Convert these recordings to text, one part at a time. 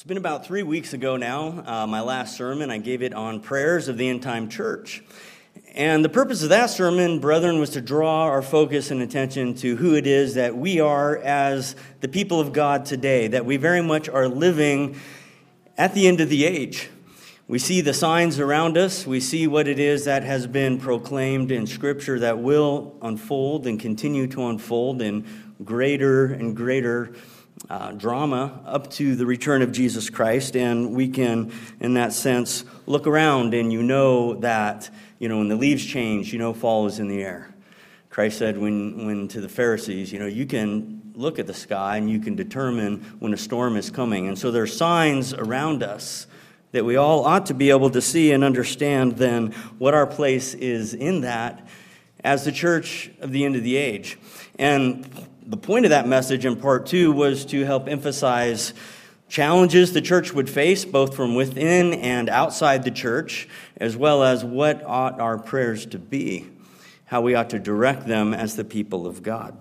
It's been about three weeks ago now, uh, my last sermon. I gave it on prayers of the end time church. And the purpose of that sermon, brethren, was to draw our focus and attention to who it is that we are as the people of God today, that we very much are living at the end of the age. We see the signs around us. We see what it is that has been proclaimed in Scripture that will unfold and continue to unfold in greater and greater uh, drama up to the return of Jesus Christ, and we can, in that sense, look around and you know that, you know, when the leaves change, you know fall is in the air. Christ said when, when to the Pharisees, you know, you can look at the sky and you can determine when a storm is coming. And so there are signs around us that we all ought to be able to see and understand then what our place is in that as the church of the end of the age. And the point of that message in part two was to help emphasize challenges the church would face, both from within and outside the church, as well as what ought our prayers to be, how we ought to direct them as the people of God.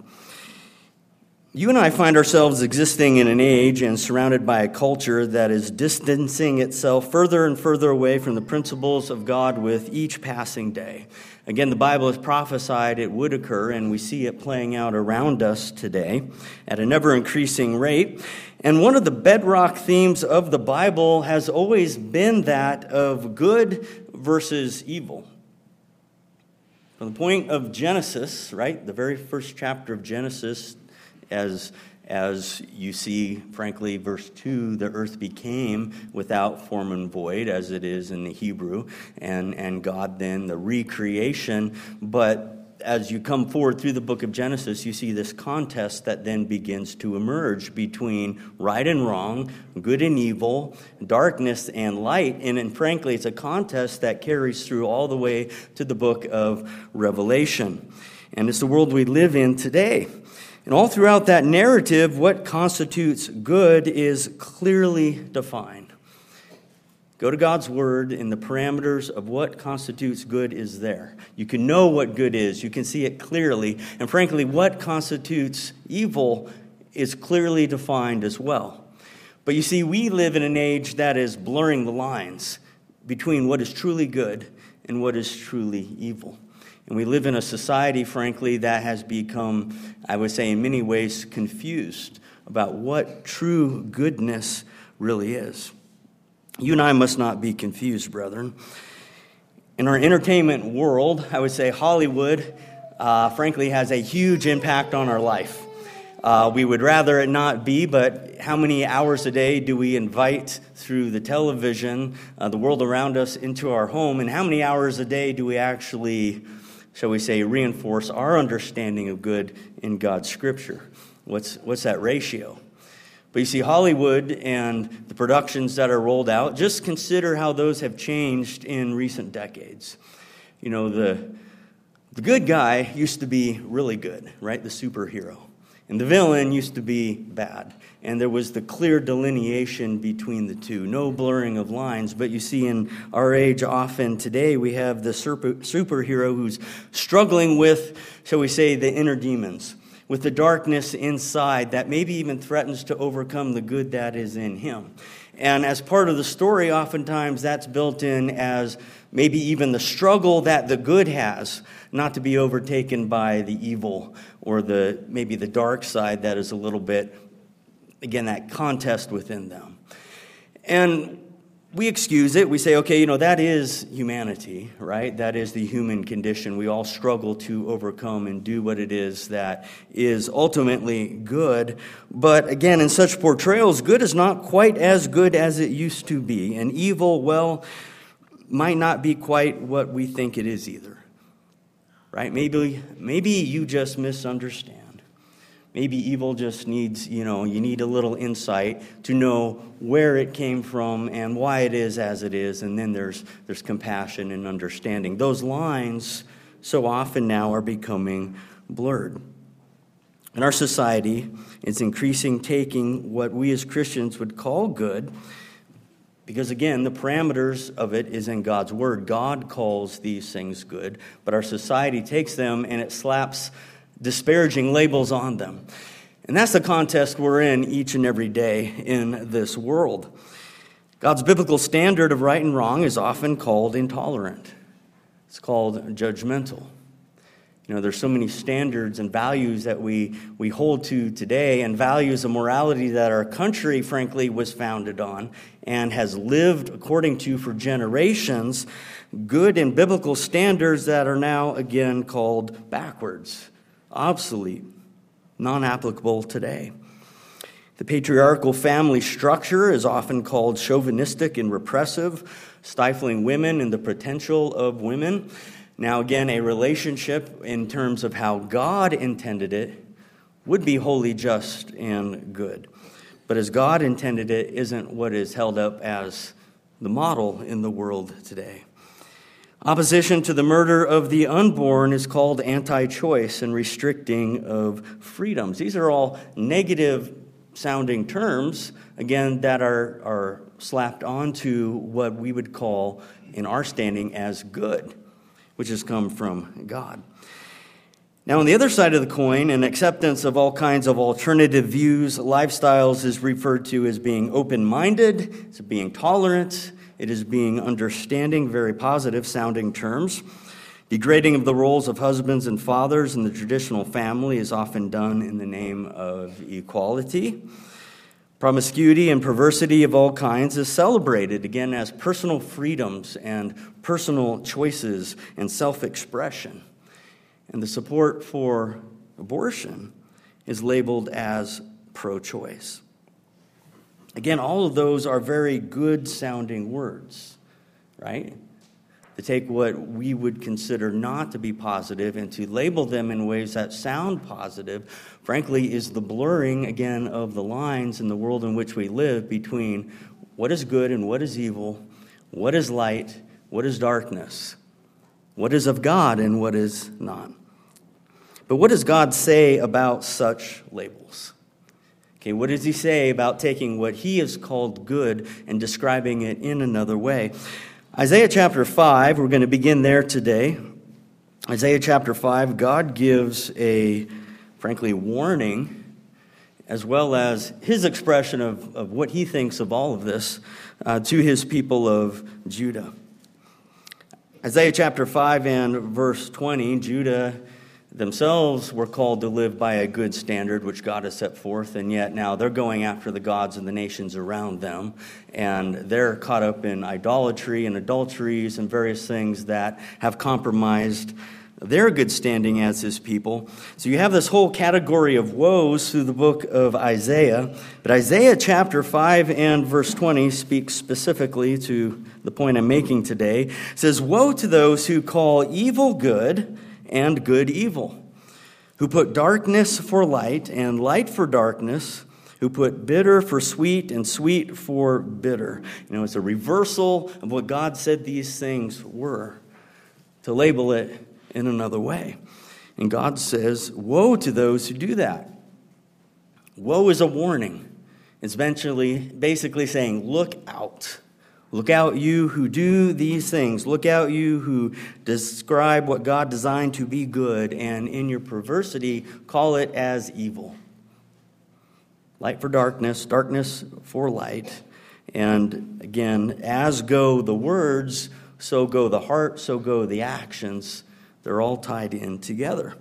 You and I find ourselves existing in an age and surrounded by a culture that is distancing itself further and further away from the principles of God with each passing day. Again, the Bible has prophesied it would occur, and we see it playing out around us today at an ever increasing rate. And one of the bedrock themes of the Bible has always been that of good versus evil. From the point of Genesis, right, the very first chapter of Genesis, as as you see, frankly, verse 2, the earth became without form and void, as it is in the Hebrew, and, and God then, the recreation. But as you come forward through the book of Genesis, you see this contest that then begins to emerge between right and wrong, good and evil, darkness and light. And, and frankly, it's a contest that carries through all the way to the book of Revelation. And it's the world we live in today. And all throughout that narrative, what constitutes good is clearly defined. Go to God's word, and the parameters of what constitutes good is there. You can know what good is, you can see it clearly. And frankly, what constitutes evil is clearly defined as well. But you see, we live in an age that is blurring the lines between what is truly good and what is truly evil. And we live in a society, frankly, that has become, I would say, in many ways, confused about what true goodness really is. You and I must not be confused, brethren. In our entertainment world, I would say Hollywood, uh, frankly, has a huge impact on our life. Uh, we would rather it not be, but how many hours a day do we invite through the television, uh, the world around us, into our home? And how many hours a day do we actually shall we say, reinforce our understanding of good in God's Scripture. What's, what's that ratio? But you see, Hollywood and the productions that are rolled out, just consider how those have changed in recent decades. You know, the, the good guy used to be really good, right? The superhero. And the villain used to be bad. And there was the clear delineation between the two, no blurring of lines. But you see, in our age, often today, we have the super, superhero who's struggling with, shall we say, the inner demons, with the darkness inside that maybe even threatens to overcome the good that is in him. And as part of the story, oftentimes that's built in as maybe even the struggle that the good has not to be overtaken by the evil or the maybe the dark side that is a little bit again that contest within them. And we excuse it. We say okay you know that is humanity right? That is the human condition. We all struggle to overcome and do what it is that is ultimately good. But again in such portrayals good is not quite as good as it used to be. And evil well might not be quite what we think it is either right? Maybe, maybe you just misunderstand. Maybe evil just needs, you know, you need a little insight to know where it came from and why it is as it is, and then there's, there's compassion and understanding. Those lines so often now are becoming blurred. In our society, it's increasing taking what we as Christians would call good because again, the parameters of it is in God's word. God calls these things good, but our society takes them and it slaps disparaging labels on them. And that's the contest we're in each and every day in this world. God's biblical standard of right and wrong is often called intolerant, it's called judgmental. You know, there's so many standards and values that we, we hold to today, and values of morality that our country, frankly, was founded on and has lived according to for generations. Good and biblical standards that are now, again, called backwards, obsolete, non applicable today. The patriarchal family structure is often called chauvinistic and repressive, stifling women and the potential of women. Now, again, a relationship in terms of how God intended it would be wholly just and good. But as God intended it, isn't what is held up as the model in the world today. Opposition to the murder of the unborn is called anti choice and restricting of freedoms. These are all negative sounding terms, again, that are, are slapped onto what we would call, in our standing, as good which has come from God. Now, on the other side of the coin, an acceptance of all kinds of alternative views, lifestyles is referred to as being open minded, it's being tolerant, it is being understanding, very positive sounding terms. Degrading of the roles of husbands and fathers in the traditional family is often done in the name of equality. Promiscuity and perversity of all kinds is celebrated again as personal freedoms and personal choices and self expression. And the support for abortion is labeled as pro choice. Again, all of those are very good sounding words, right? To take what we would consider not to be positive and to label them in ways that sound positive, frankly, is the blurring again of the lines in the world in which we live between what is good and what is evil, what is light, what is darkness, what is of God and what is not. But what does God say about such labels? Okay, what does he say about taking what he has called good and describing it in another way? Isaiah chapter 5, we're going to begin there today. Isaiah chapter 5, God gives a, frankly, warning as well as his expression of, of what he thinks of all of this uh, to his people of Judah. Isaiah chapter 5 and verse 20, Judah themselves were called to live by a good standard which God has set forth, and yet now they're going after the gods of the nations around them, and they're caught up in idolatry and adulteries and various things that have compromised their good standing as his people. So you have this whole category of woes through the book of Isaiah. But Isaiah chapter 5 and verse 20 speaks specifically to the point I'm making today. It says, Woe to those who call evil good and good evil, who put darkness for light and light for darkness, who put bitter for sweet and sweet for bitter. You know, it's a reversal of what God said these things were, to label it in another way. And God says, Woe to those who do that. Woe is a warning. It's eventually basically saying, Look out. Look out, you who do these things. Look out, you who describe what God designed to be good, and in your perversity, call it as evil. Light for darkness, darkness for light. And again, as go the words, so go the heart, so go the actions. They're all tied in together.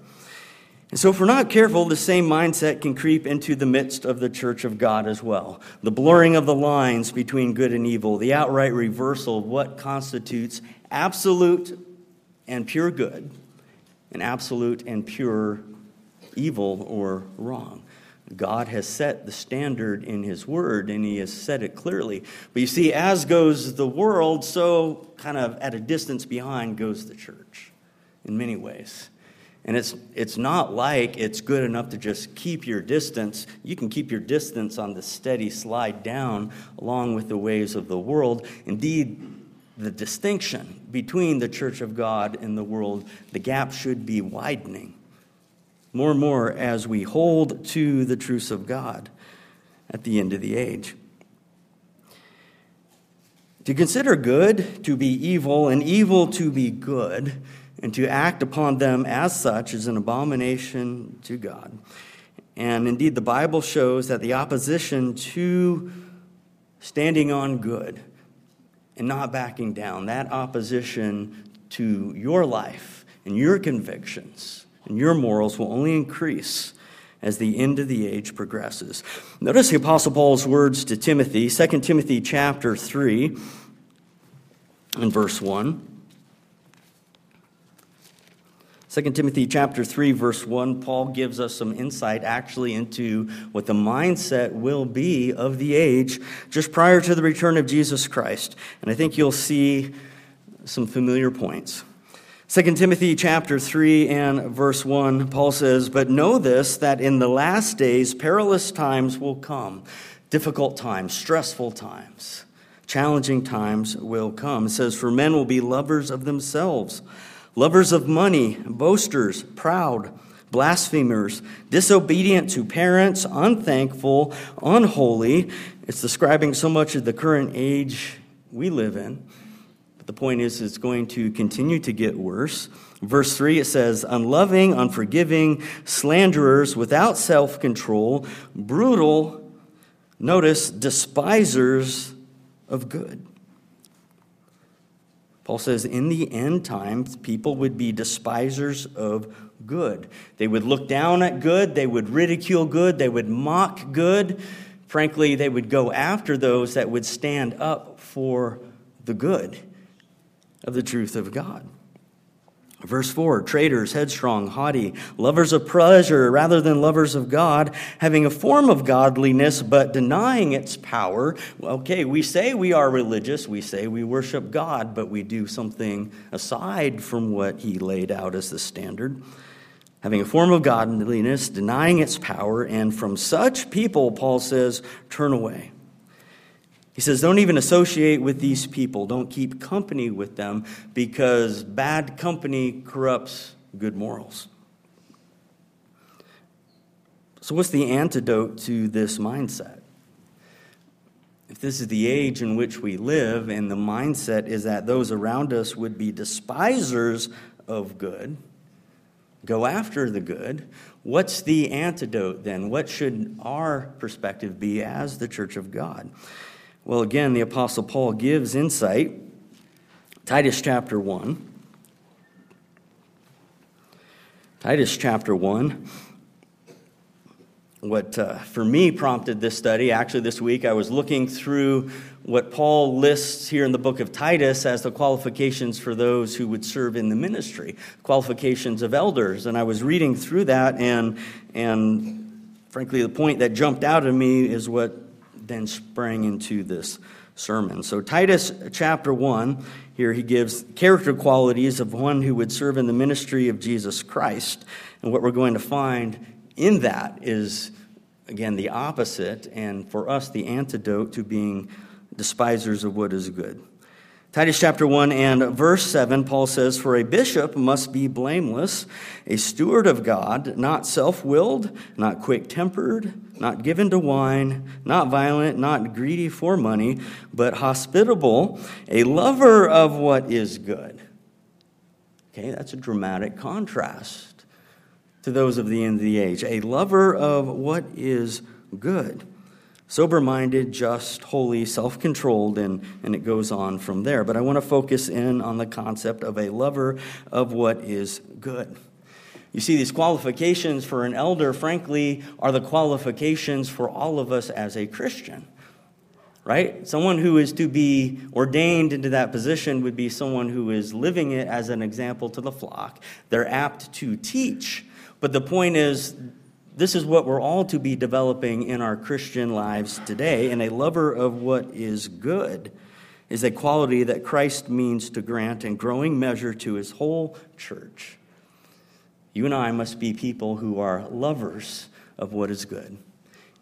And so, if we're not careful, the same mindset can creep into the midst of the church of God as well. The blurring of the lines between good and evil, the outright reversal of what constitutes absolute and pure good, and absolute and pure evil or wrong. God has set the standard in His Word, and He has said it clearly. But you see, as goes the world, so kind of at a distance behind goes the church in many ways. And it's, it's not like it's good enough to just keep your distance. You can keep your distance on the steady slide down along with the ways of the world. Indeed, the distinction between the church of God and the world, the gap should be widening more and more as we hold to the truths of God at the end of the age. To consider good to be evil and evil to be good and to act upon them as such is an abomination to God. And indeed, the Bible shows that the opposition to standing on good and not backing down, that opposition to your life and your convictions and your morals will only increase as the end of the age progresses. Notice the Apostle Paul's words to Timothy, 2 Timothy chapter 3 and verse 1. 2 Timothy chapter 3 verse 1 Paul gives us some insight actually into what the mindset will be of the age just prior to the return of Jesus Christ. And I think you'll see some familiar points. 2 Timothy chapter 3 and verse 1 Paul says, "But know this that in the last days perilous times will come, difficult times, stressful times, challenging times will come." It says, "For men will be lovers of themselves." Lovers of money, boasters, proud, blasphemers, disobedient to parents, unthankful, unholy. It's describing so much of the current age we live in. But the point is, it's going to continue to get worse. Verse 3, it says, unloving, unforgiving, slanderers, without self control, brutal, notice, despisers of good. Paul says, in the end times, people would be despisers of good. They would look down at good, they would ridicule good, they would mock good. Frankly, they would go after those that would stand up for the good of the truth of God. Verse 4 traitors, headstrong, haughty, lovers of pleasure rather than lovers of God, having a form of godliness but denying its power. Okay, we say we are religious, we say we worship God, but we do something aside from what He laid out as the standard. Having a form of godliness, denying its power, and from such people, Paul says, turn away. He says, Don't even associate with these people. Don't keep company with them because bad company corrupts good morals. So, what's the antidote to this mindset? If this is the age in which we live, and the mindset is that those around us would be despisers of good, go after the good, what's the antidote then? What should our perspective be as the church of God? Well, again, the Apostle Paul gives insight. Titus chapter 1. Titus chapter 1. What uh, for me prompted this study, actually, this week, I was looking through what Paul lists here in the book of Titus as the qualifications for those who would serve in the ministry, qualifications of elders. And I was reading through that, and, and frankly, the point that jumped out at me is what then sprang into this sermon. So, Titus chapter 1, here he gives character qualities of one who would serve in the ministry of Jesus Christ. And what we're going to find in that is, again, the opposite, and for us, the antidote to being despisers of what is good. Titus chapter 1 and verse 7, Paul says, For a bishop must be blameless, a steward of God, not self willed, not quick tempered, not given to wine, not violent, not greedy for money, but hospitable, a lover of what is good. Okay, that's a dramatic contrast to those of the end of the age. A lover of what is good sober minded, just, holy, self controlled, and, and it goes on from there. But I want to focus in on the concept of a lover of what is good. You see, these qualifications for an elder, frankly, are the qualifications for all of us as a Christian. Right? Someone who is to be ordained into that position would be someone who is living it as an example to the flock. They're apt to teach. But the point is, this is what we're all to be developing in our Christian lives today, and a lover of what is good is a quality that Christ means to grant in growing measure to his whole church. You and I must be people who are lovers of what is good.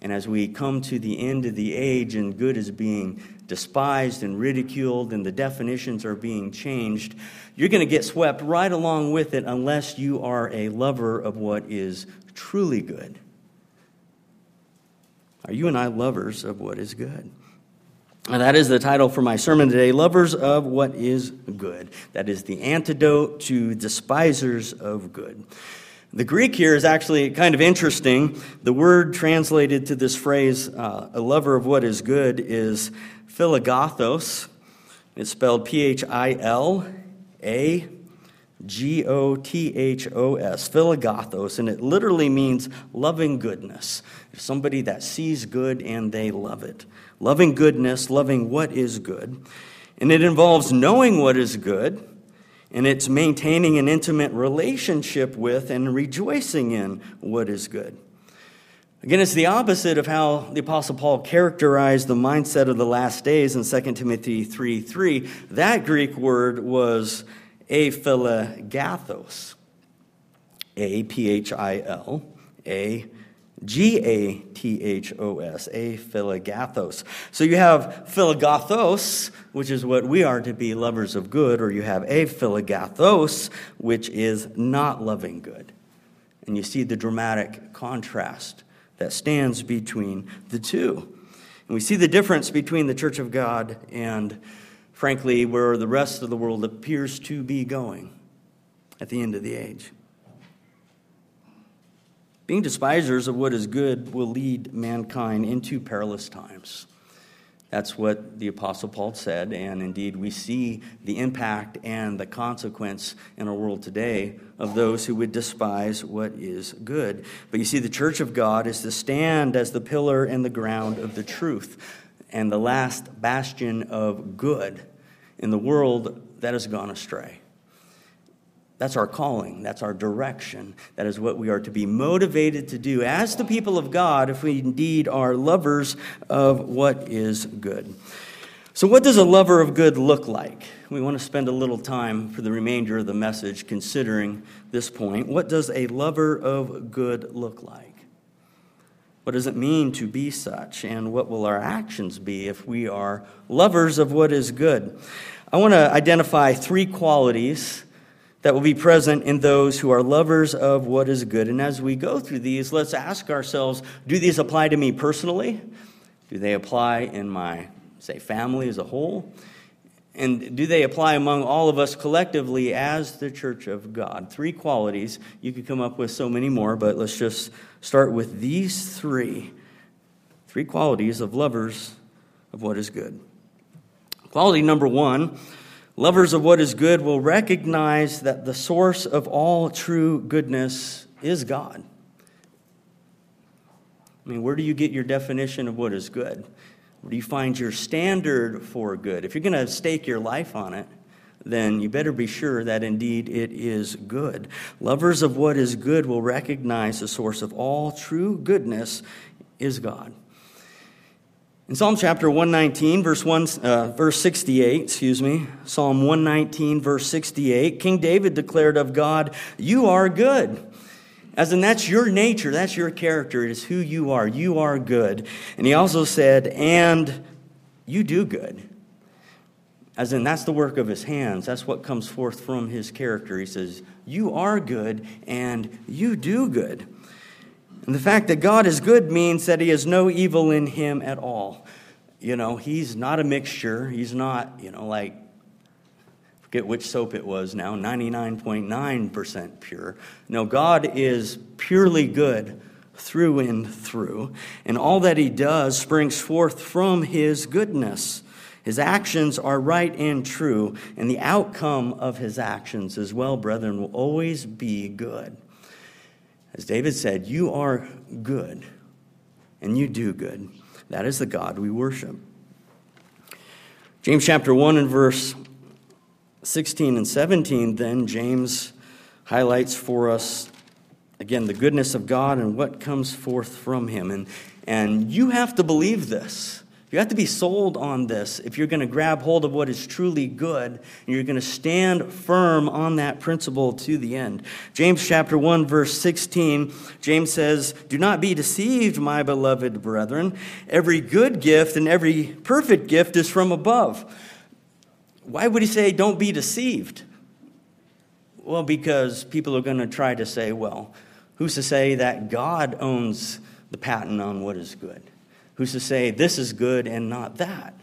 And as we come to the end of the age and good is being despised and ridiculed and the definitions are being changed, you're going to get swept right along with it unless you are a lover of what is truly good? Are you and I lovers of what is good? And that is the title for my sermon today Lovers of What is Good. That is the antidote to despisers of good. The Greek here is actually kind of interesting. The word translated to this phrase, uh, a lover of what is good, is philogathos. It's spelled P H I L A G O T H O S, philogathos, and it literally means loving goodness. Somebody that sees good and they love it. Loving goodness, loving what is good. And it involves knowing what is good and it's maintaining an intimate relationship with and rejoicing in what is good. Again, it's the opposite of how the Apostle Paul characterized the mindset of the last days in 2 Timothy 3 3. That Greek word was aphilagathos. A P H I L A G A T H O S, philagathos. So you have philagathos, which is what we are to be lovers of good, or you have a philagathos, which is not loving good. And you see the dramatic contrast that stands between the two. And we see the difference between the church of God and, frankly, where the rest of the world appears to be going at the end of the age. Being despisers of what is good will lead mankind into perilous times. That's what the Apostle Paul said, and indeed we see the impact and the consequence in our world today of those who would despise what is good. But you see, the church of God is to stand as the pillar and the ground of the truth and the last bastion of good in the world that has gone astray. That's our calling. That's our direction. That is what we are to be motivated to do as the people of God if we indeed are lovers of what is good. So, what does a lover of good look like? We want to spend a little time for the remainder of the message considering this point. What does a lover of good look like? What does it mean to be such? And what will our actions be if we are lovers of what is good? I want to identify three qualities that will be present in those who are lovers of what is good. And as we go through these, let's ask ourselves do these apply to me personally? Do they apply in my, say, family as a whole? And do they apply among all of us collectively as the church of God? Three qualities. You could come up with so many more, but let's just start with these three. Three qualities of lovers of what is good. Quality number one Lovers of what is good will recognize that the source of all true goodness is God. I mean, where do you get your definition of what is good? Where do you find your standard for good? If you're going to stake your life on it, then you better be sure that indeed it is good. Lovers of what is good will recognize the source of all true goodness is God. In Psalm chapter 119, verse, 1, uh, verse 68, excuse me, Psalm 119, verse 68, King David declared of God, You are good. As in, that's your nature, that's your character, it is who you are. You are good. And he also said, And you do good. As in, that's the work of his hands. That's what comes forth from his character. He says, You are good and you do good. And the fact that God is good means that he has no evil in him at all. You know, he's not a mixture. He's not, you know, like, forget which soap it was now, 99.9% pure. No, God is purely good through and through. And all that he does springs forth from his goodness. His actions are right and true, and the outcome of his actions as well, brethren, will always be good. As David said, You are good, and you do good. That is the God we worship. James chapter 1 and verse 16 and 17, then, James highlights for us, again, the goodness of God and what comes forth from him. And, and you have to believe this. You have to be sold on this if you're going to grab hold of what is truly good and you're going to stand firm on that principle to the end. James chapter 1 verse 16, James says, "Do not be deceived, my beloved brethren. Every good gift and every perfect gift is from above." Why would he say don't be deceived? Well, because people are going to try to say, well, who's to say that God owns the patent on what is good? Who's to say this is good and not that?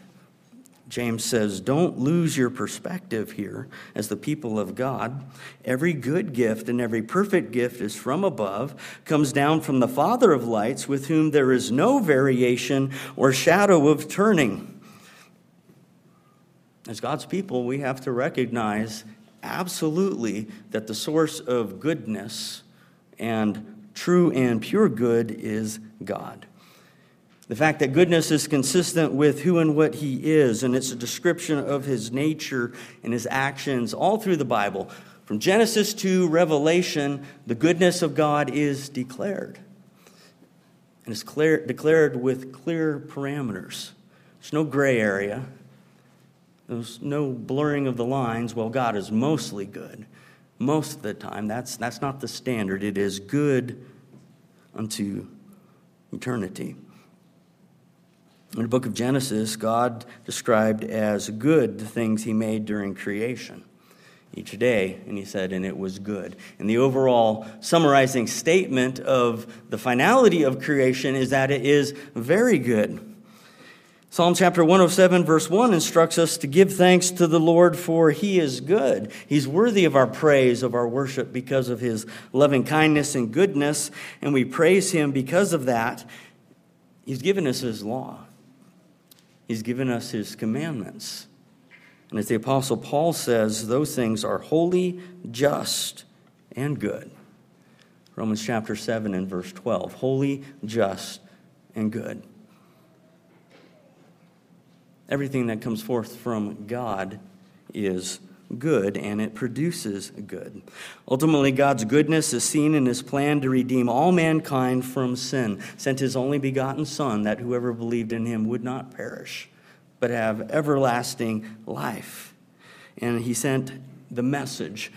James says, Don't lose your perspective here as the people of God. Every good gift and every perfect gift is from above, comes down from the Father of lights, with whom there is no variation or shadow of turning. As God's people, we have to recognize absolutely that the source of goodness and true and pure good is God. The fact that goodness is consistent with who and what he is, and it's a description of his nature and his actions all through the Bible. From Genesis to Revelation, the goodness of God is declared. And it's clear, declared with clear parameters. There's no gray area, there's no blurring of the lines. Well, God is mostly good. Most of the time, that's, that's not the standard. It is good unto eternity. In the book of Genesis, God described as good the things he made during creation each day, and he said, and it was good. And the overall summarizing statement of the finality of creation is that it is very good. Psalm chapter 107, verse 1 instructs us to give thanks to the Lord, for he is good. He's worthy of our praise, of our worship, because of his loving kindness and goodness, and we praise him because of that. He's given us his law. He's given us his commandments. And as the Apostle Paul says, those things are holy, just, and good. Romans chapter 7 and verse 12. Holy, just, and good. Everything that comes forth from God is good and it produces good. Ultimately, God's goodness is seen in his plan to redeem all mankind from sin, sent his only begotten Son that whoever believed in him would not perish, but have everlasting life. And he sent the message.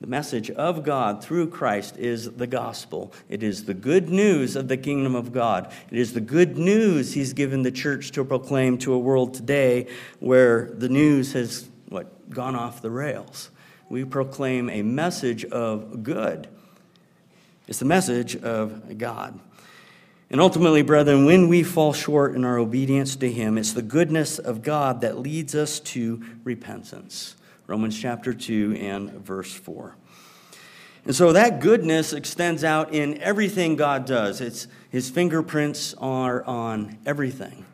The message of God through Christ is the gospel. It is the good news of the kingdom of God. It is the good news He's given the church to proclaim to a world today where the news has what gone off the rails. We proclaim a message of good. It's the message of God. And ultimately, brethren, when we fall short in our obedience to Him, it's the goodness of God that leads us to repentance. Romans chapter 2 and verse 4. And so that goodness extends out in everything God does. It's, his fingerprints are on everything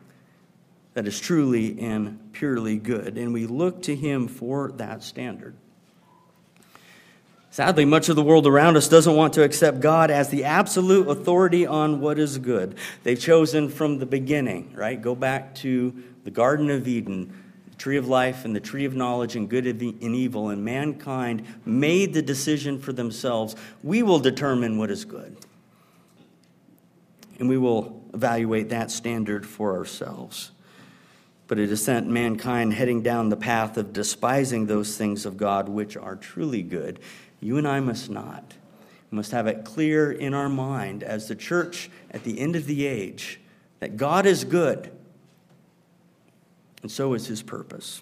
that is truly and purely good. And we look to Him for that standard. Sadly, much of the world around us doesn't want to accept God as the absolute authority on what is good. They've chosen from the beginning, right? Go back to the Garden of Eden, the tree of life and the tree of knowledge and good and evil, and mankind made the decision for themselves. We will determine what is good. And we will evaluate that standard for ourselves but it has sent mankind heading down the path of despising those things of God which are truly good. You and I must not. We must have it clear in our mind as the church at the end of the age that God is good, and so is his purpose.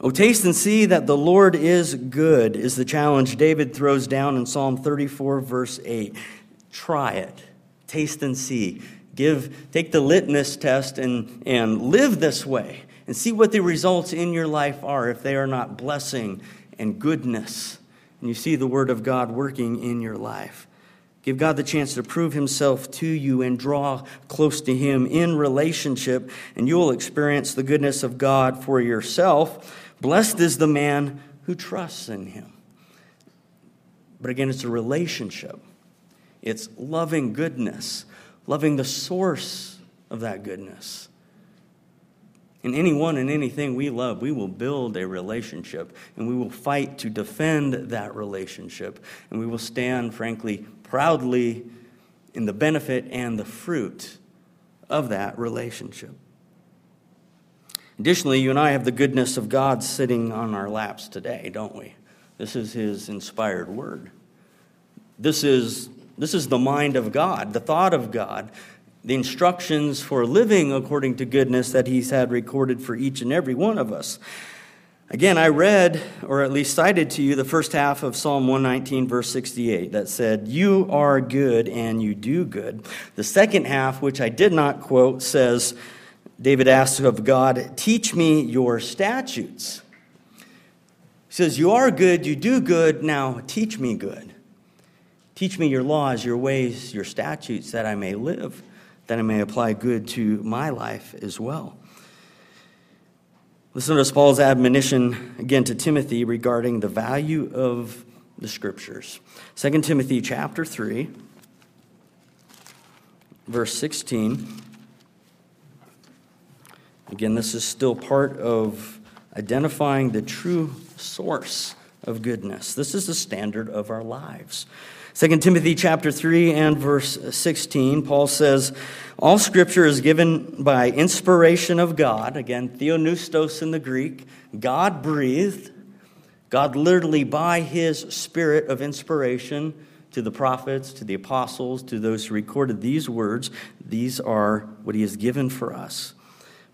Oh, taste and see that the Lord is good, is the challenge David throws down in Psalm 34, verse 8. Try it. Taste and see. Give, take the litmus test and, and live this way and see what the results in your life are if they are not blessing and goodness. And you see the Word of God working in your life. Give God the chance to prove Himself to you and draw close to Him in relationship, and you will experience the goodness of God for yourself. Blessed is the man who trusts in Him. But again, it's a relationship, it's loving goodness loving the source of that goodness. In anyone and anything we love, we will build a relationship and we will fight to defend that relationship. And we will stand, frankly, proudly in the benefit and the fruit of that relationship. Additionally, you and I have the goodness of God sitting on our laps today, don't we? This is His inspired word. This is this is the mind of God, the thought of God, the instructions for living according to goodness that He's had recorded for each and every one of us. Again, I read, or at least cited to you, the first half of Psalm 119, verse 68, that said, You are good and you do good. The second half, which I did not quote, says, David asks of God, Teach me your statutes. He says, You are good, you do good, now teach me good. Teach me your laws, your ways, your statutes, that I may live, that I may apply good to my life as well. Listen to Paul's admonition again to Timothy regarding the value of the scriptures. 2 Timothy chapter 3, verse 16. Again, this is still part of identifying the true source of goodness. This is the standard of our lives. 2 Timothy chapter 3 and verse 16, Paul says, All scripture is given by inspiration of God. Again, theopneustos in the Greek, God breathed. God literally, by his spirit of inspiration to the prophets, to the apostles, to those who recorded these words, these are what he has given for us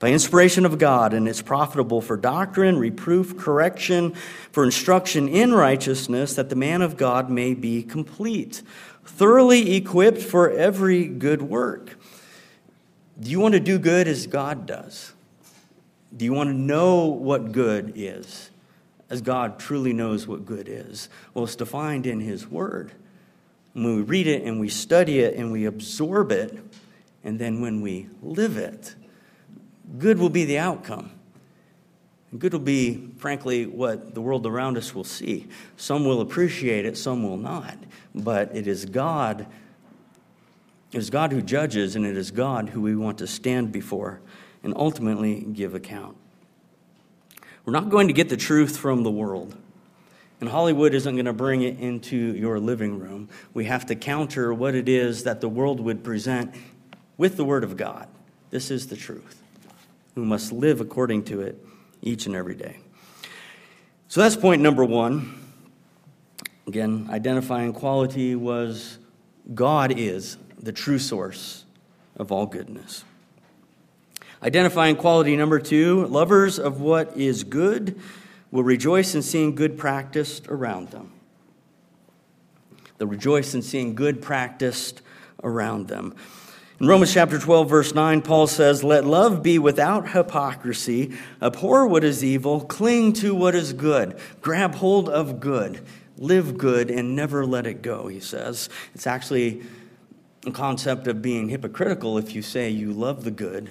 by inspiration of God, and it's profitable for doctrine, reproof, correction, for instruction in righteousness, that the man of God may be complete, thoroughly equipped for every good work. Do you want to do good as God does? Do you want to know what good is, as God truly knows what good is? Well, it's defined in His Word. When we read it and we study it and we absorb it, and then when we live it, good will be the outcome. And good will be, frankly, what the world around us will see. Some will appreciate it, some will not. But it is God. It is God who judges, and it is God who we want to stand before and ultimately give account. We're not going to get the truth from the world. And Hollywood isn't going to bring it into your living room. We have to counter what it is that the world would present with the Word of God. This is the truth who must live according to it each and every day. So that's point number one. Again, identifying quality was God is the true source of all goodness. Identifying quality number two lovers of what is good will rejoice in seeing good practiced around them. They'll rejoice in seeing good practiced around them. In Romans chapter 12, verse 9, Paul says, Let love be without hypocrisy, abhor what is evil, cling to what is good, grab hold of good, live good, and never let it go, he says. It's actually a concept of being hypocritical if you say you love the good,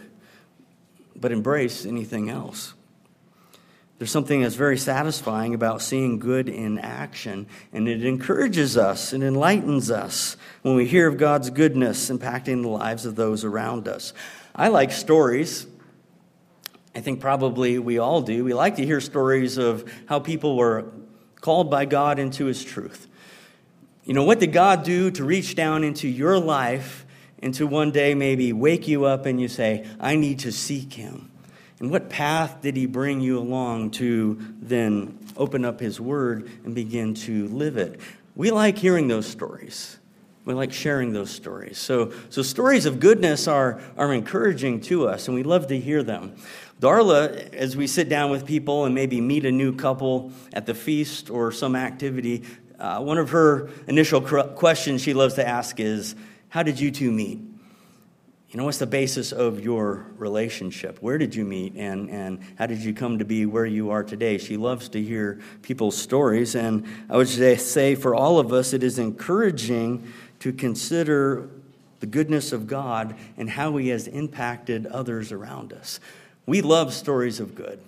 but embrace anything else. There's something that's very satisfying about seeing good in action, and it encourages us and enlightens us when we hear of God's goodness impacting the lives of those around us. I like stories. I think probably we all do. We like to hear stories of how people were called by God into His truth. You know, what did God do to reach down into your life and to one day maybe wake you up and you say, I need to seek Him? And what path did he bring you along to then open up his word and begin to live it? We like hearing those stories. We like sharing those stories. So, so stories of goodness are, are encouraging to us, and we love to hear them. Darla, as we sit down with people and maybe meet a new couple at the feast or some activity, uh, one of her initial questions she loves to ask is, How did you two meet? You know, what's the basis of your relationship? Where did you meet and, and how did you come to be where you are today? She loves to hear people's stories. And I would say for all of us, it is encouraging to consider the goodness of God and how He has impacted others around us. We love stories of good,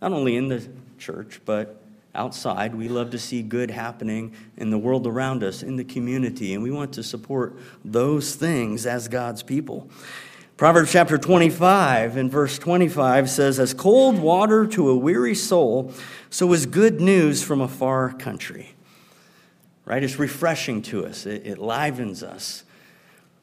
not only in the church, but outside. We love to see good happening in the world around us, in the community, and we want to support those things as God's people. Proverbs chapter 25 and verse 25 says, As cold water to a weary soul, so is good news from a far country. Right? It's refreshing to us, it, it livens us.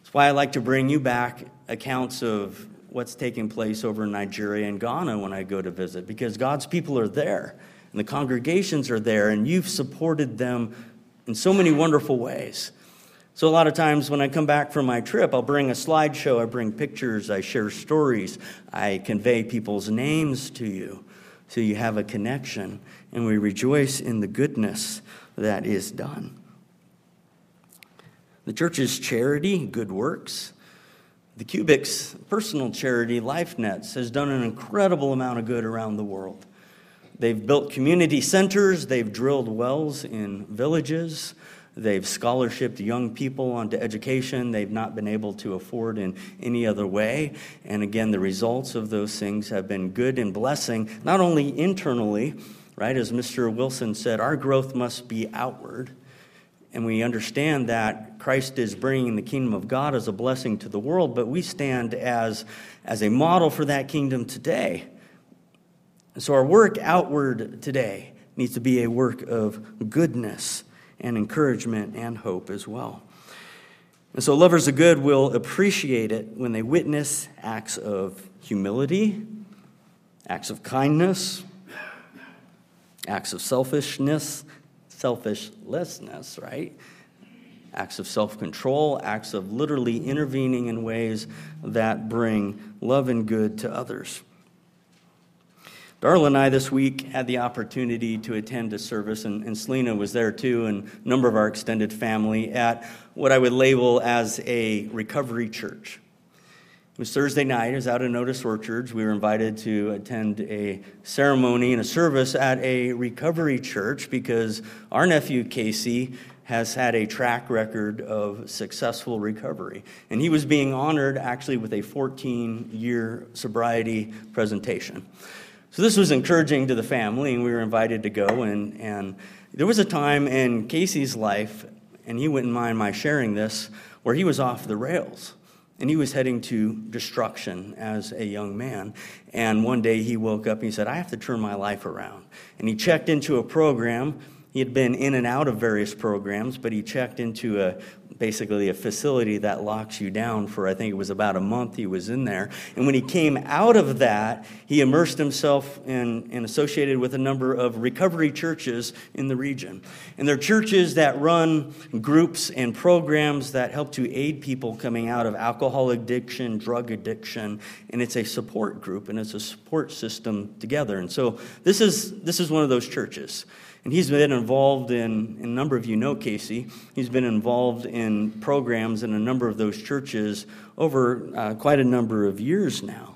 That's why I like to bring you back accounts of what's taking place over in Nigeria and Ghana when I go to visit, because God's people are there and the congregations are there, and you've supported them in so many wonderful ways. So, a lot of times when I come back from my trip, I'll bring a slideshow, I bring pictures, I share stories, I convey people's names to you so you have a connection, and we rejoice in the goodness that is done. The church's charity, good works, The Cubics personal charity, LifeNets, has done an incredible amount of good around the world. They've built community centers, they've drilled wells in villages, they've scholarshiped young people onto education they've not been able to afford in any other way. And again, the results of those things have been good and blessing, not only internally, right? As Mr. Wilson said, our growth must be outward and we understand that Christ is bringing the kingdom of God as a blessing to the world, but we stand as, as a model for that kingdom today. And so our work outward today needs to be a work of goodness and encouragement and hope as well. And so lovers of good will appreciate it when they witness acts of humility, acts of kindness, acts of selfishness, selfishlessness, right? Acts of self control, acts of literally intervening in ways that bring love and good to others. Darla and I this week had the opportunity to attend a service, and, and Selena was there too, and a number of our extended family at what I would label as a recovery church. It was Thursday night. It was out in Otis Orchards. We were invited to attend a ceremony and a service at a recovery church because our nephew Casey has had a track record of successful recovery. And he was being honored actually with a 14 year sobriety presentation. So this was encouraging to the family, and we were invited to go. And, and there was a time in Casey's life, and he wouldn't mind my sharing this, where he was off the rails. And he was heading to destruction as a young man. And one day he woke up and he said, I have to turn my life around. And he checked into a program. He had been in and out of various programs, but he checked into a, basically a facility that locks you down for, I think it was about a month he was in there. And when he came out of that, he immersed himself in, and associated with a number of recovery churches in the region. And they're churches that run groups and programs that help to aid people coming out of alcohol addiction, drug addiction, and it's a support group and it's a support system together. And so this is, this is one of those churches. And he's been involved in, a number of you know Casey, he's been involved in programs in a number of those churches over uh, quite a number of years now.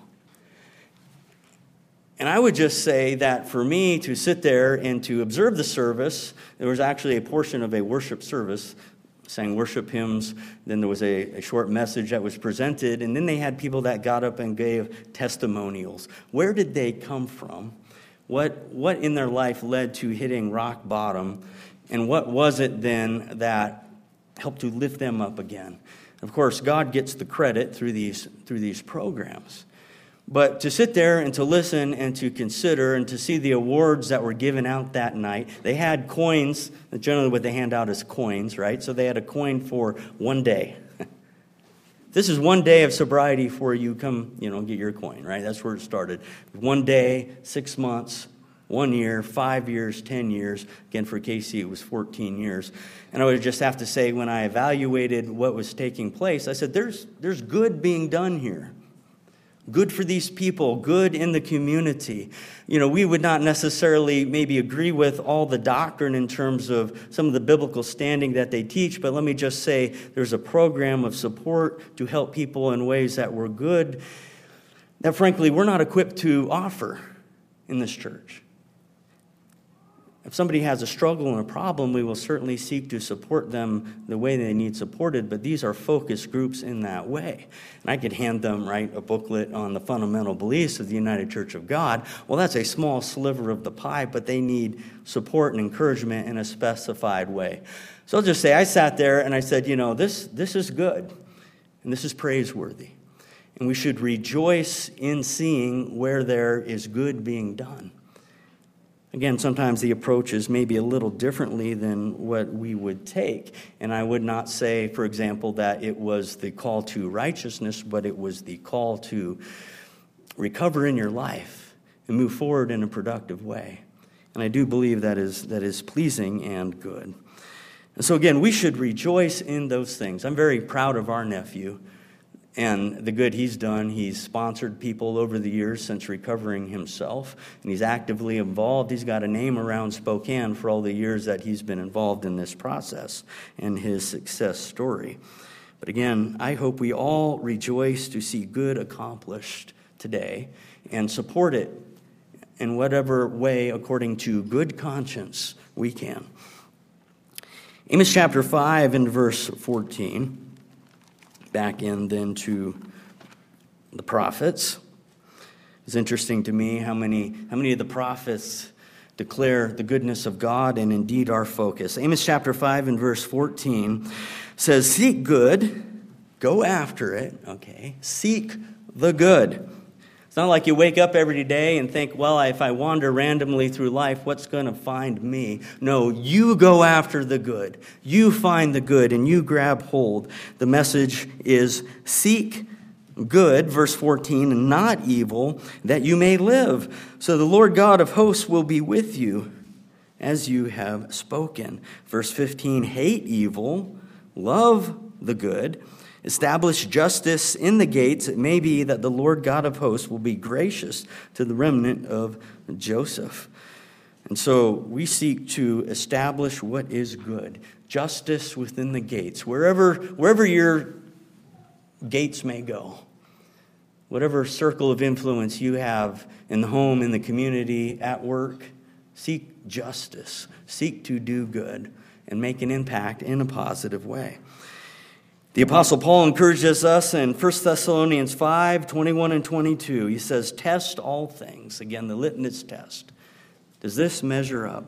And I would just say that for me to sit there and to observe the service, there was actually a portion of a worship service sang worship hymns. Then there was a, a, short message that was presented, and then they had people that got up and gave testimonials. Where did they come from? What, what in their life led to hitting rock bottom? And what was it then that helped to lift them up again? Of course, God gets the credit through these, through these programs. But to sit there and to listen and to consider and to see the awards that were given out that night, they had coins. Generally, what they hand out is coins, right? So they had a coin for one day. This is one day of sobriety for you come, you know, get your coin, right? That's where it started. One day, six months, one year, five years, 10 years. Again, for Casey, it was 14 years. And I would just have to say, when I evaluated what was taking place, I said, there's, there's good being done here good for these people, good in the community. You know, we would not necessarily maybe agree with all the doctrine in terms of some of the biblical standing that they teach, but let me just say there's a program of support to help people in ways that were good that, frankly, we're not equipped to offer in this church. If somebody has a struggle and a problem, we will certainly seek to support them the way they need supported, but these are focus groups in that way. And I could hand them, right, a booklet on the fundamental beliefs of the United Church of God. Well, that's a small sliver of the pie, but they need support and encouragement in a specified way. So I'll just say, I sat there and I said, you know, this, this is good and this is praiseworthy. And we should rejoice in seeing where there is good being done. Again, sometimes the approach is maybe a little differently than what we would take. And I would not say, for example, that it was the call to righteousness, but it was the call to recover in your life and move forward in a productive way. And I do believe that is, that is pleasing and good. And so, again, we should rejoice in those things. I'm very proud of our nephew and the good he's done. He's sponsored people over the years since recovering himself, and he's actively involved. He's got a name around Spokane for all the years that he's been involved in this process and his success story. But again, I hope we all rejoice to see good accomplished today and support it in whatever way, according to good conscience, we can. Amos chapter 5 and verse 14, back in then to the prophets. It's interesting to me how many, how many of the prophets declare the goodness of God and indeed our focus. Amos chapter 5 and verse 14 says, Seek good, go after it, okay? Seek the good. It's not like you wake up every day and think, well, if I wander randomly through life, what's going to find me? No, you go after the good. You find the good and you grab hold. The message is seek good, verse 14, and not evil, that you may live. So the Lord God of hosts will be with you as you have spoken. Verse 15, hate evil, love the good Establish justice in the gates. It may be that the Lord God of hosts will be gracious to the remnant of Joseph. And so we seek to establish what is good, justice within the gates, wherever, wherever your gates may go, whatever circle of influence you have in the home, in the community, at work, seek justice, seek to do good, and make an impact in a positive way. The Apostle Paul encourages us in 1 Thessalonians 5 21 and 22. He says, Test all things. Again, the litmus test. Does this measure up?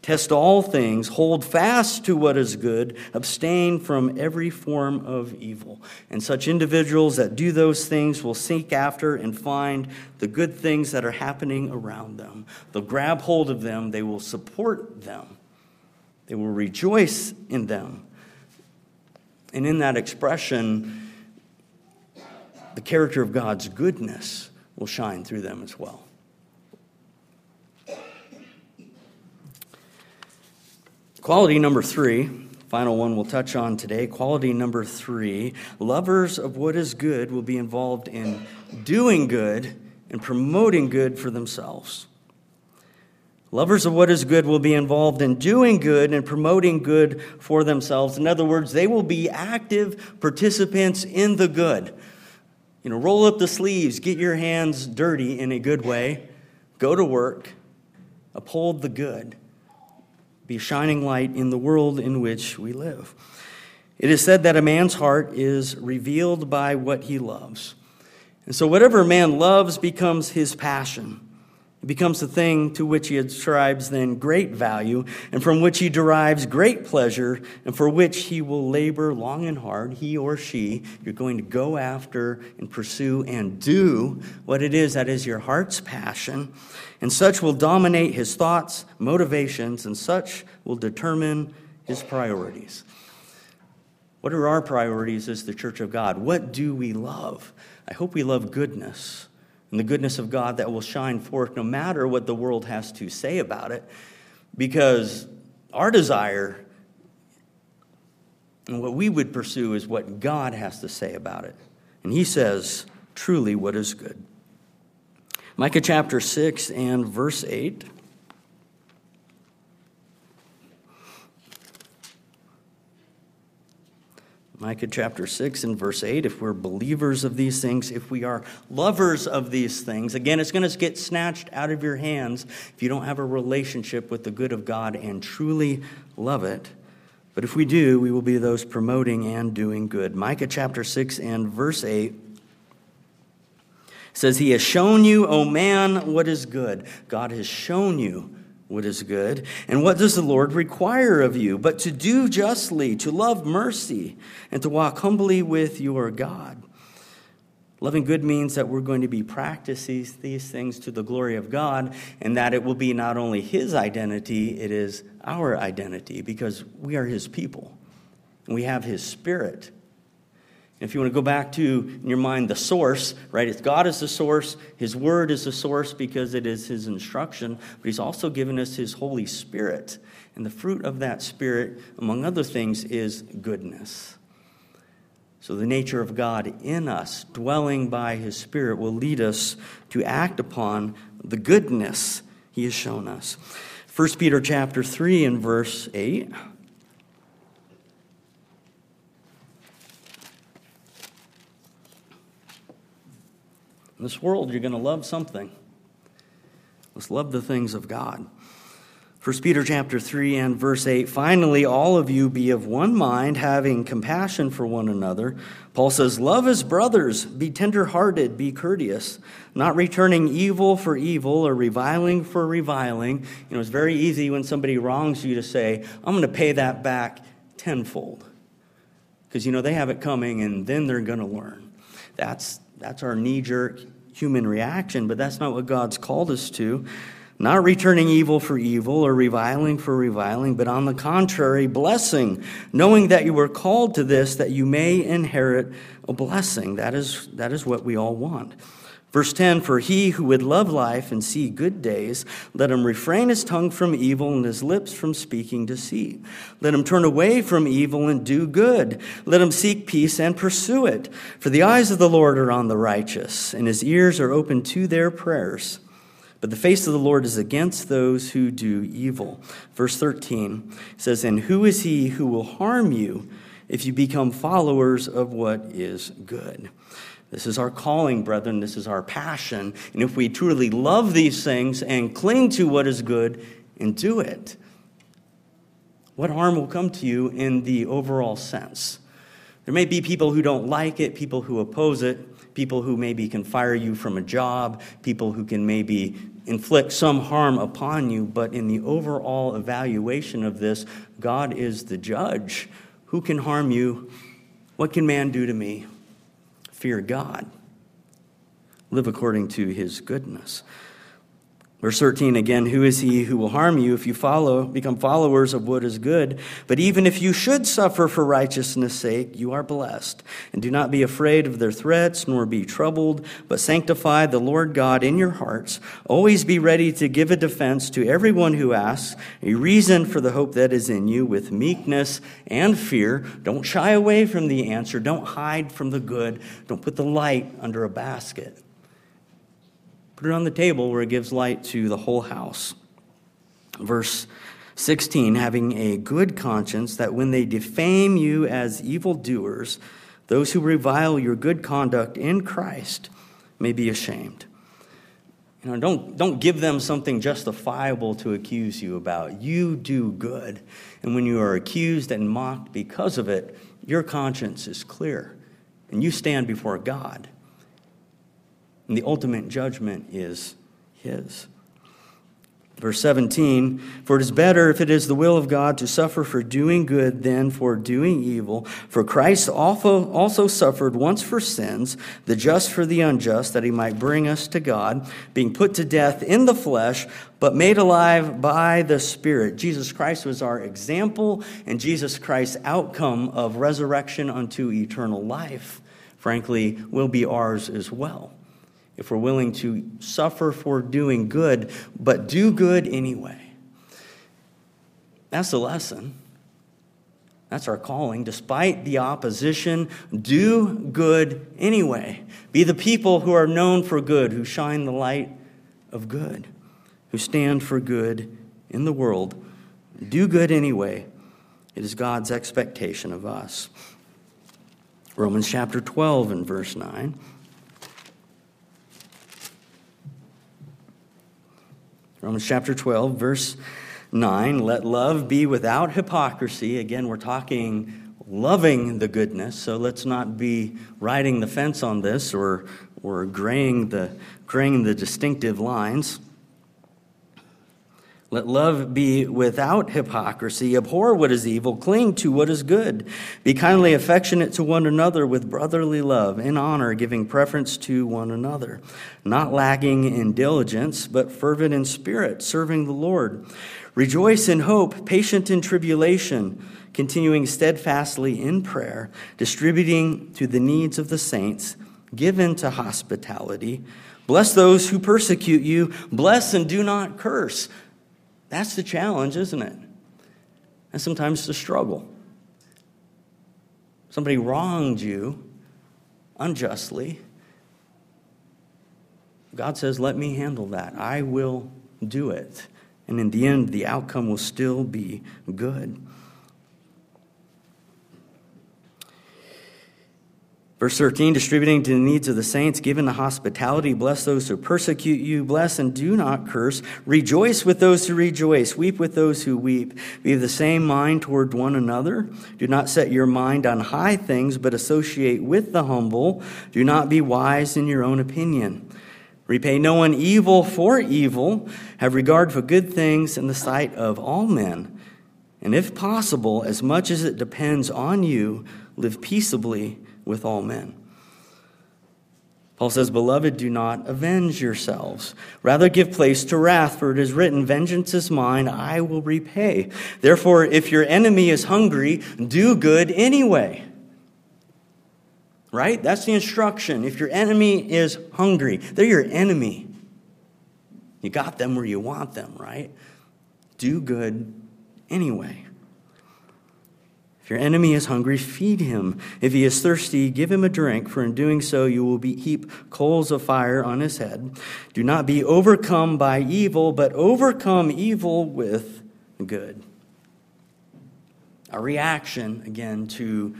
Test all things, hold fast to what is good, abstain from every form of evil. And such individuals that do those things will seek after and find the good things that are happening around them. They'll grab hold of them, they will support them, they will rejoice in them. And in that expression, the character of God's goodness will shine through them as well. Quality number three, final one we'll touch on today. Quality number three lovers of what is good will be involved in doing good and promoting good for themselves. Lovers of what is good will be involved in doing good and promoting good for themselves. In other words, they will be active participants in the good. You know, roll up the sleeves, get your hands dirty in a good way, go to work, uphold the good, be a shining light in the world in which we live. It is said that a man's heart is revealed by what he loves. And so, whatever a man loves becomes his passion. It becomes the thing to which he ascribes then great value, and from which he derives great pleasure, and for which he will labor long and hard, he or she. You're going to go after and pursue and do what it is that is your heart's passion. And such will dominate his thoughts, motivations, and such will determine his priorities. What are our priorities as the church of God? What do we love? I hope we love goodness and the goodness of God that will shine forth no matter what the world has to say about it. Because our desire and what we would pursue is what God has to say about it. And He says, truly, what is good. Micah chapter 6 and verse 8. Micah chapter 6 and verse 8 if we're believers of these things, if we are lovers of these things, again, it's going to get snatched out of your hands if you don't have a relationship with the good of God and truly love it. But if we do, we will be those promoting and doing good. Micah chapter 6 and verse 8 says, He has shown you, O man, what is good. God has shown you what is good. And what does the Lord require of you? But to do justly, to love mercy, and to walk humbly with your God. Loving good means that we're going to be practicing these things to the glory of God, and that it will be not only His identity, it is our identity, because we are His people. We have His Spirit. If you want to go back to, in your mind, the source, right? It's God is the source. His word is the source because it is His instruction, but He's also given us His Holy Spirit. And the fruit of that Spirit, among other things, is goodness. So the nature of God in us, dwelling by His Spirit, will lead us to act upon the goodness He has shown us. 1 Peter chapter 3 and verse 8. In this world, you're going to love something. Let's love the things of God. 1 Peter chapter 3 and verse 8 Finally, all of you be of one mind, having compassion for one another. Paul says, Love as brothers, be tenderhearted, be courteous, not returning evil for evil or reviling for reviling. You know, it's very easy when somebody wrongs you to say, I'm going to pay that back tenfold. Because, you know, they have it coming and then they're going to learn. That's, that's our knee jerk human reaction, but that's not what God's called us to not returning evil for evil or reviling for reviling, but on the contrary, blessing, knowing that you were called to this, that you may inherit a blessing. That is, that is what we all want. Verse 10 For he who would love life and see good days, let him refrain his tongue from evil and his lips from speaking deceit. Let him turn away from evil and do good. Let him seek peace and pursue it. For the eyes of the Lord are on the righteous, and his ears are open to their prayers. But the face of the Lord is against those who do evil. Verse 13 says, And who is he who will harm you if you become followers of what is good? This is our calling, brethren. This is our passion. And if we truly love these things and cling to what is good and do it, what harm will come to you in the overall sense? There may be people who don't like it, people who oppose it people who maybe can fire you from a job, people who can maybe inflict some harm upon you, but in the overall evaluation of this, God is the judge. Who can harm you? What can man do to me? Fear God. Live according to his goodness. Verse 13 again, who is he who will harm you if you follow, become followers of what is good? But even if you should suffer for righteousness' sake, you are blessed. And do not be afraid of their threats, nor be troubled, but sanctify the Lord God in your hearts. Always be ready to give a defense to everyone who asks, a reason for the hope that is in you with meekness and fear. Don't shy away from the answer. Don't hide from the good. Don't put the light under a basket. Put it on the table where it gives light to the whole house. Verse 16 having a good conscience, that when they defame you as evildoers, those who revile your good conduct in Christ may be ashamed. You know, don't, don't give them something justifiable to accuse you about. You do good. And when you are accused and mocked because of it, your conscience is clear. And you stand before God and the ultimate judgment is his. Verse 17, for it is better if it is the will of God to suffer for doing good than for doing evil. For Christ also, also suffered once for sins, the just for the unjust, that he might bring us to God, being put to death in the flesh, but made alive by the Spirit. Jesus Christ was our example, and Jesus Christ's outcome of resurrection unto eternal life, frankly, will be ours as well if we're willing to suffer for doing good, but do good anyway. That's the lesson. That's our calling. Despite the opposition, do good anyway. Be the people who are known for good, who shine the light of good, who stand for good in the world. Do good anyway. It is God's expectation of us. Romans chapter 12 and verse 9. Romans chapter 12, verse 9 let love be without hypocrisy. Again, we're talking loving the goodness, so let's not be riding the fence on this or, or graying, the, graying the distinctive lines. Let love be without hypocrisy. Abhor what is evil. Cling to what is good. Be kindly affectionate to one another with brotherly love, in honor, giving preference to one another. Not lacking in diligence, but fervent in spirit, serving the Lord. Rejoice in hope, patient in tribulation, continuing steadfastly in prayer, distributing to the needs of the saints, given to hospitality. Bless those who persecute you. Bless and do not curse. That's the challenge, isn't it? And sometimes the struggle. Somebody wronged you unjustly. God says, Let me handle that. I will do it. And in the end, the outcome will still be good. Verse 13, distributing to the needs of the saints, given the hospitality, bless those who persecute you, bless and do not curse. Rejoice with those who rejoice, weep with those who weep. Be of the same mind toward one another. Do not set your mind on high things, but associate with the humble. Do not be wise in your own opinion. Repay no one evil for evil. Have regard for good things in the sight of all men. And if possible, as much as it depends on you, live peaceably with all men. Paul says, Beloved, do not avenge yourselves. Rather, give place to wrath, for it is written, Vengeance is mine, I will repay. Therefore, if your enemy is hungry, do good anyway. Right? That's the instruction. If your enemy is hungry, they're your enemy. You got them where you want them, right? Do good anyway. If your enemy is hungry, feed him. If he is thirsty, give him a drink, for in doing so you will be, heap coals of fire on his head. Do not be overcome by evil, but overcome evil with good. Our reaction, again, to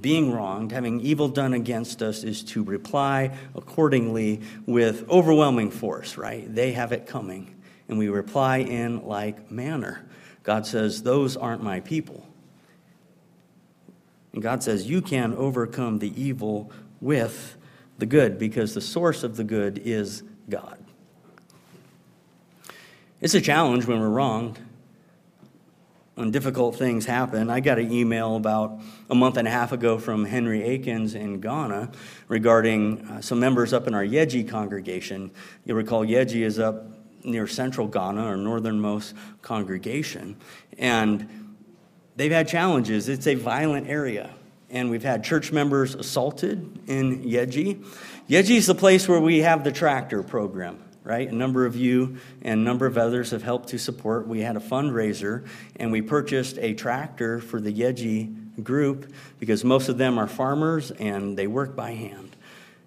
being wronged, having evil done against us, is to reply accordingly with overwhelming force, right? They have it coming. And we reply in like manner. God says, Those aren't my people. And God says, You can overcome the evil with the good because the source of the good is God. It's a challenge when we're wronged, when difficult things happen. I got an email about a month and a half ago from Henry Akins in Ghana regarding uh, some members up in our Yeji congregation. You'll recall Yeji is up near central Ghana, our northernmost congregation. And they've had challenges. It's a violent area. And we've had church members assaulted in Yeji. Yeji is the place where we have the tractor program, right? A number of you and a number of others have helped to support. We had a fundraiser and we purchased a tractor for the Yeji group because most of them are farmers and they work by hand.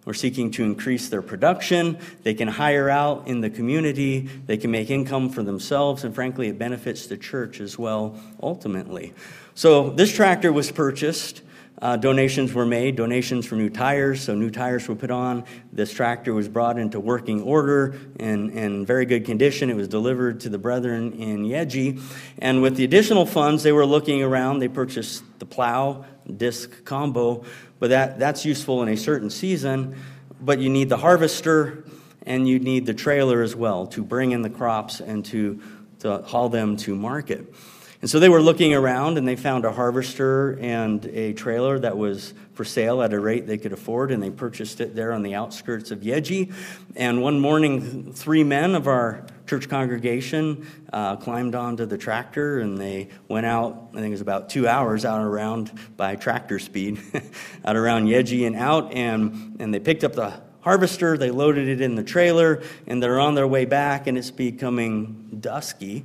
We're seeking to increase their production. They can hire out in the community. They can make income for themselves. And frankly, it benefits the church as well, ultimately. So this tractor was purchased. Uh, donations were made, donations for new tires, so new tires were put on. This tractor was brought into working order and in very good condition. It was delivered to the brethren in Yeji. And with the additional funds, they were looking around. They purchased the plow, disc combo, but that, that's useful in a certain season. But you need the harvester and you need the trailer as well to bring in the crops and to, to haul them to market. And so they were looking around and they found a harvester and a trailer that was for sale at a rate they could afford, and they purchased it there on the outskirts of Yeji. And one morning, three men of our church congregation uh, climbed onto the tractor and they went out, I think it was about two hours out and around by tractor speed, out around Yeji and out, and, and they picked up the harvester, they loaded it in the trailer, and they're on their way back, and it's becoming dusky,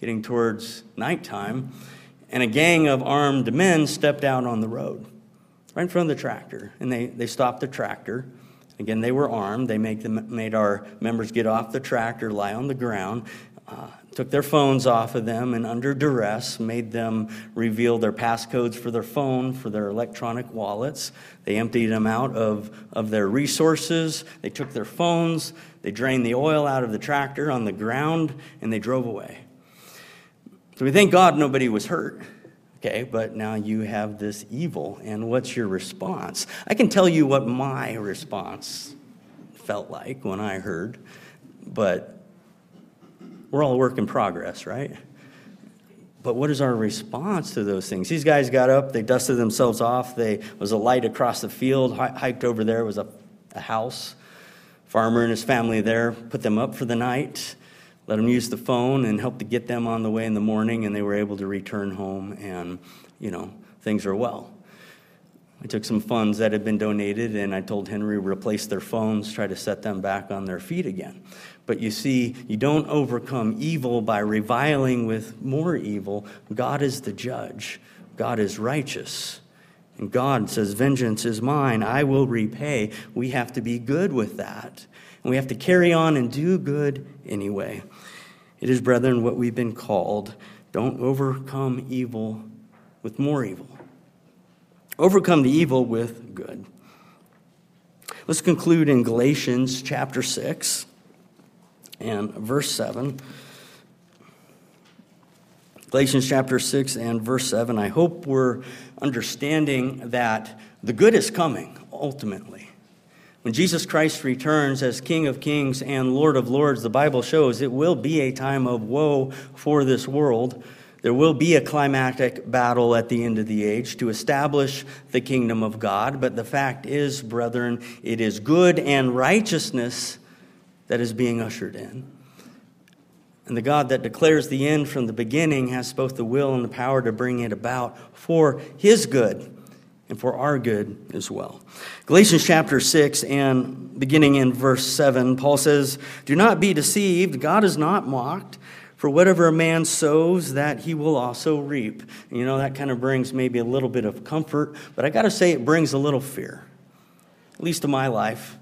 getting towards nighttime. And a gang of armed men stepped out on the road right in front of the tractor, and they, they stopped the tractor Again, they were armed. They make them, made our members get off the tractor, lie on the ground, uh, took their phones off of them, and under duress made them reveal their passcodes for their phone, for their electronic wallets. They emptied them out of, of their resources. They took their phones. They drained the oil out of the tractor on the ground, and they drove away. So we thank God nobody was hurt. Okay, but now you have this evil, and what's your response? I can tell you what my response felt like when I heard, but we're all a work in progress, right? But what is our response to those things? These guys got up, they dusted themselves off. They was a light across the field, hiked over there was a, a house. Farmer and his family there put them up for the night let them use the phone and help to get them on the way in the morning, and they were able to return home, and, you know, things are well. I took some funds that had been donated, and I told Henry replace their phones, try to set them back on their feet again. But you see, you don't overcome evil by reviling with more evil. God is the judge, God is righteous. And God says, Vengeance is mine, I will repay. We have to be good with that. And we have to carry on and do good anyway. It is, brethren, what we've been called. Don't overcome evil with more evil. Overcome the evil with good. Let's conclude in Galatians chapter 6 and verse 7. Galatians chapter 6 and verse 7. I hope we're understanding that the good is coming ultimately. When Jesus Christ returns as King of Kings and Lord of Lords, the Bible shows it will be a time of woe for this world. There will be a climactic battle at the end of the age to establish the kingdom of God. But the fact is, brethren, it is good and righteousness that is being ushered in. And the God that declares the end from the beginning has both the will and the power to bring it about for his good and for our good as well. Galatians chapter 6 and beginning in verse 7, Paul says, Do not be deceived, God is not mocked. For whatever a man sows, that he will also reap. And you know, that kind of brings maybe a little bit of comfort, but I got to say, it brings a little fear, at least in my life.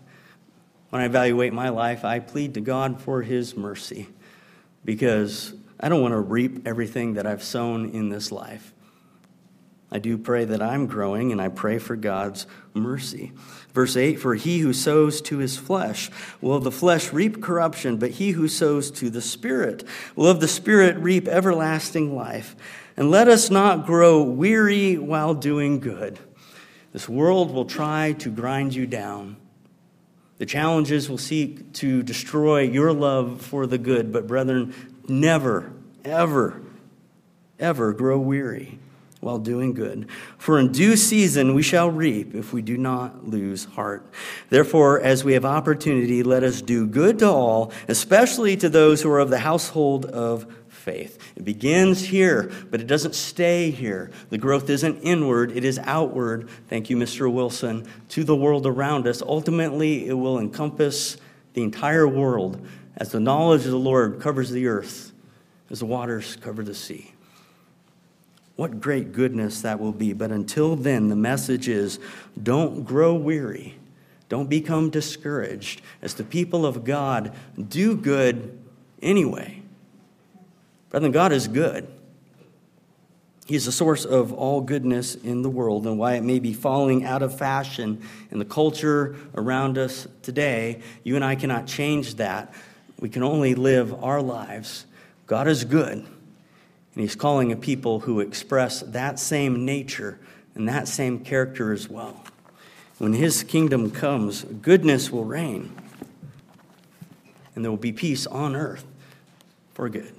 When I evaluate my life, I plead to God for his mercy because I don't want to reap everything that I've sown in this life. I do pray that I'm growing, and I pray for God's mercy. Verse 8 For he who sows to his flesh will of the flesh reap corruption, but he who sows to the Spirit will of the Spirit reap everlasting life. And let us not grow weary while doing good. This world will try to grind you down. The challenges will seek to destroy your love for the good, but brethren, never, ever, ever grow weary while doing good. For in due season we shall reap if we do not lose heart. Therefore, as we have opportunity, let us do good to all, especially to those who are of the household of faith. It begins here, but it doesn't stay here. The growth isn't inward, it is outward. Thank you, Mr. Wilson, to the world around us. Ultimately, it will encompass the entire world as the knowledge of the Lord covers the earth, as the waters cover the sea. What great goodness that will be. But until then, the message is don't grow weary. Don't become discouraged. As the people of God, do good anyway. Brethren, God is good. He's the source of all goodness in the world, and why it may be falling out of fashion in the culture around us today, you and I cannot change that. We can only live our lives. God is good. And he's calling a people who express that same nature and that same character as well. When his kingdom comes, goodness will reign, and there will be peace on earth for good.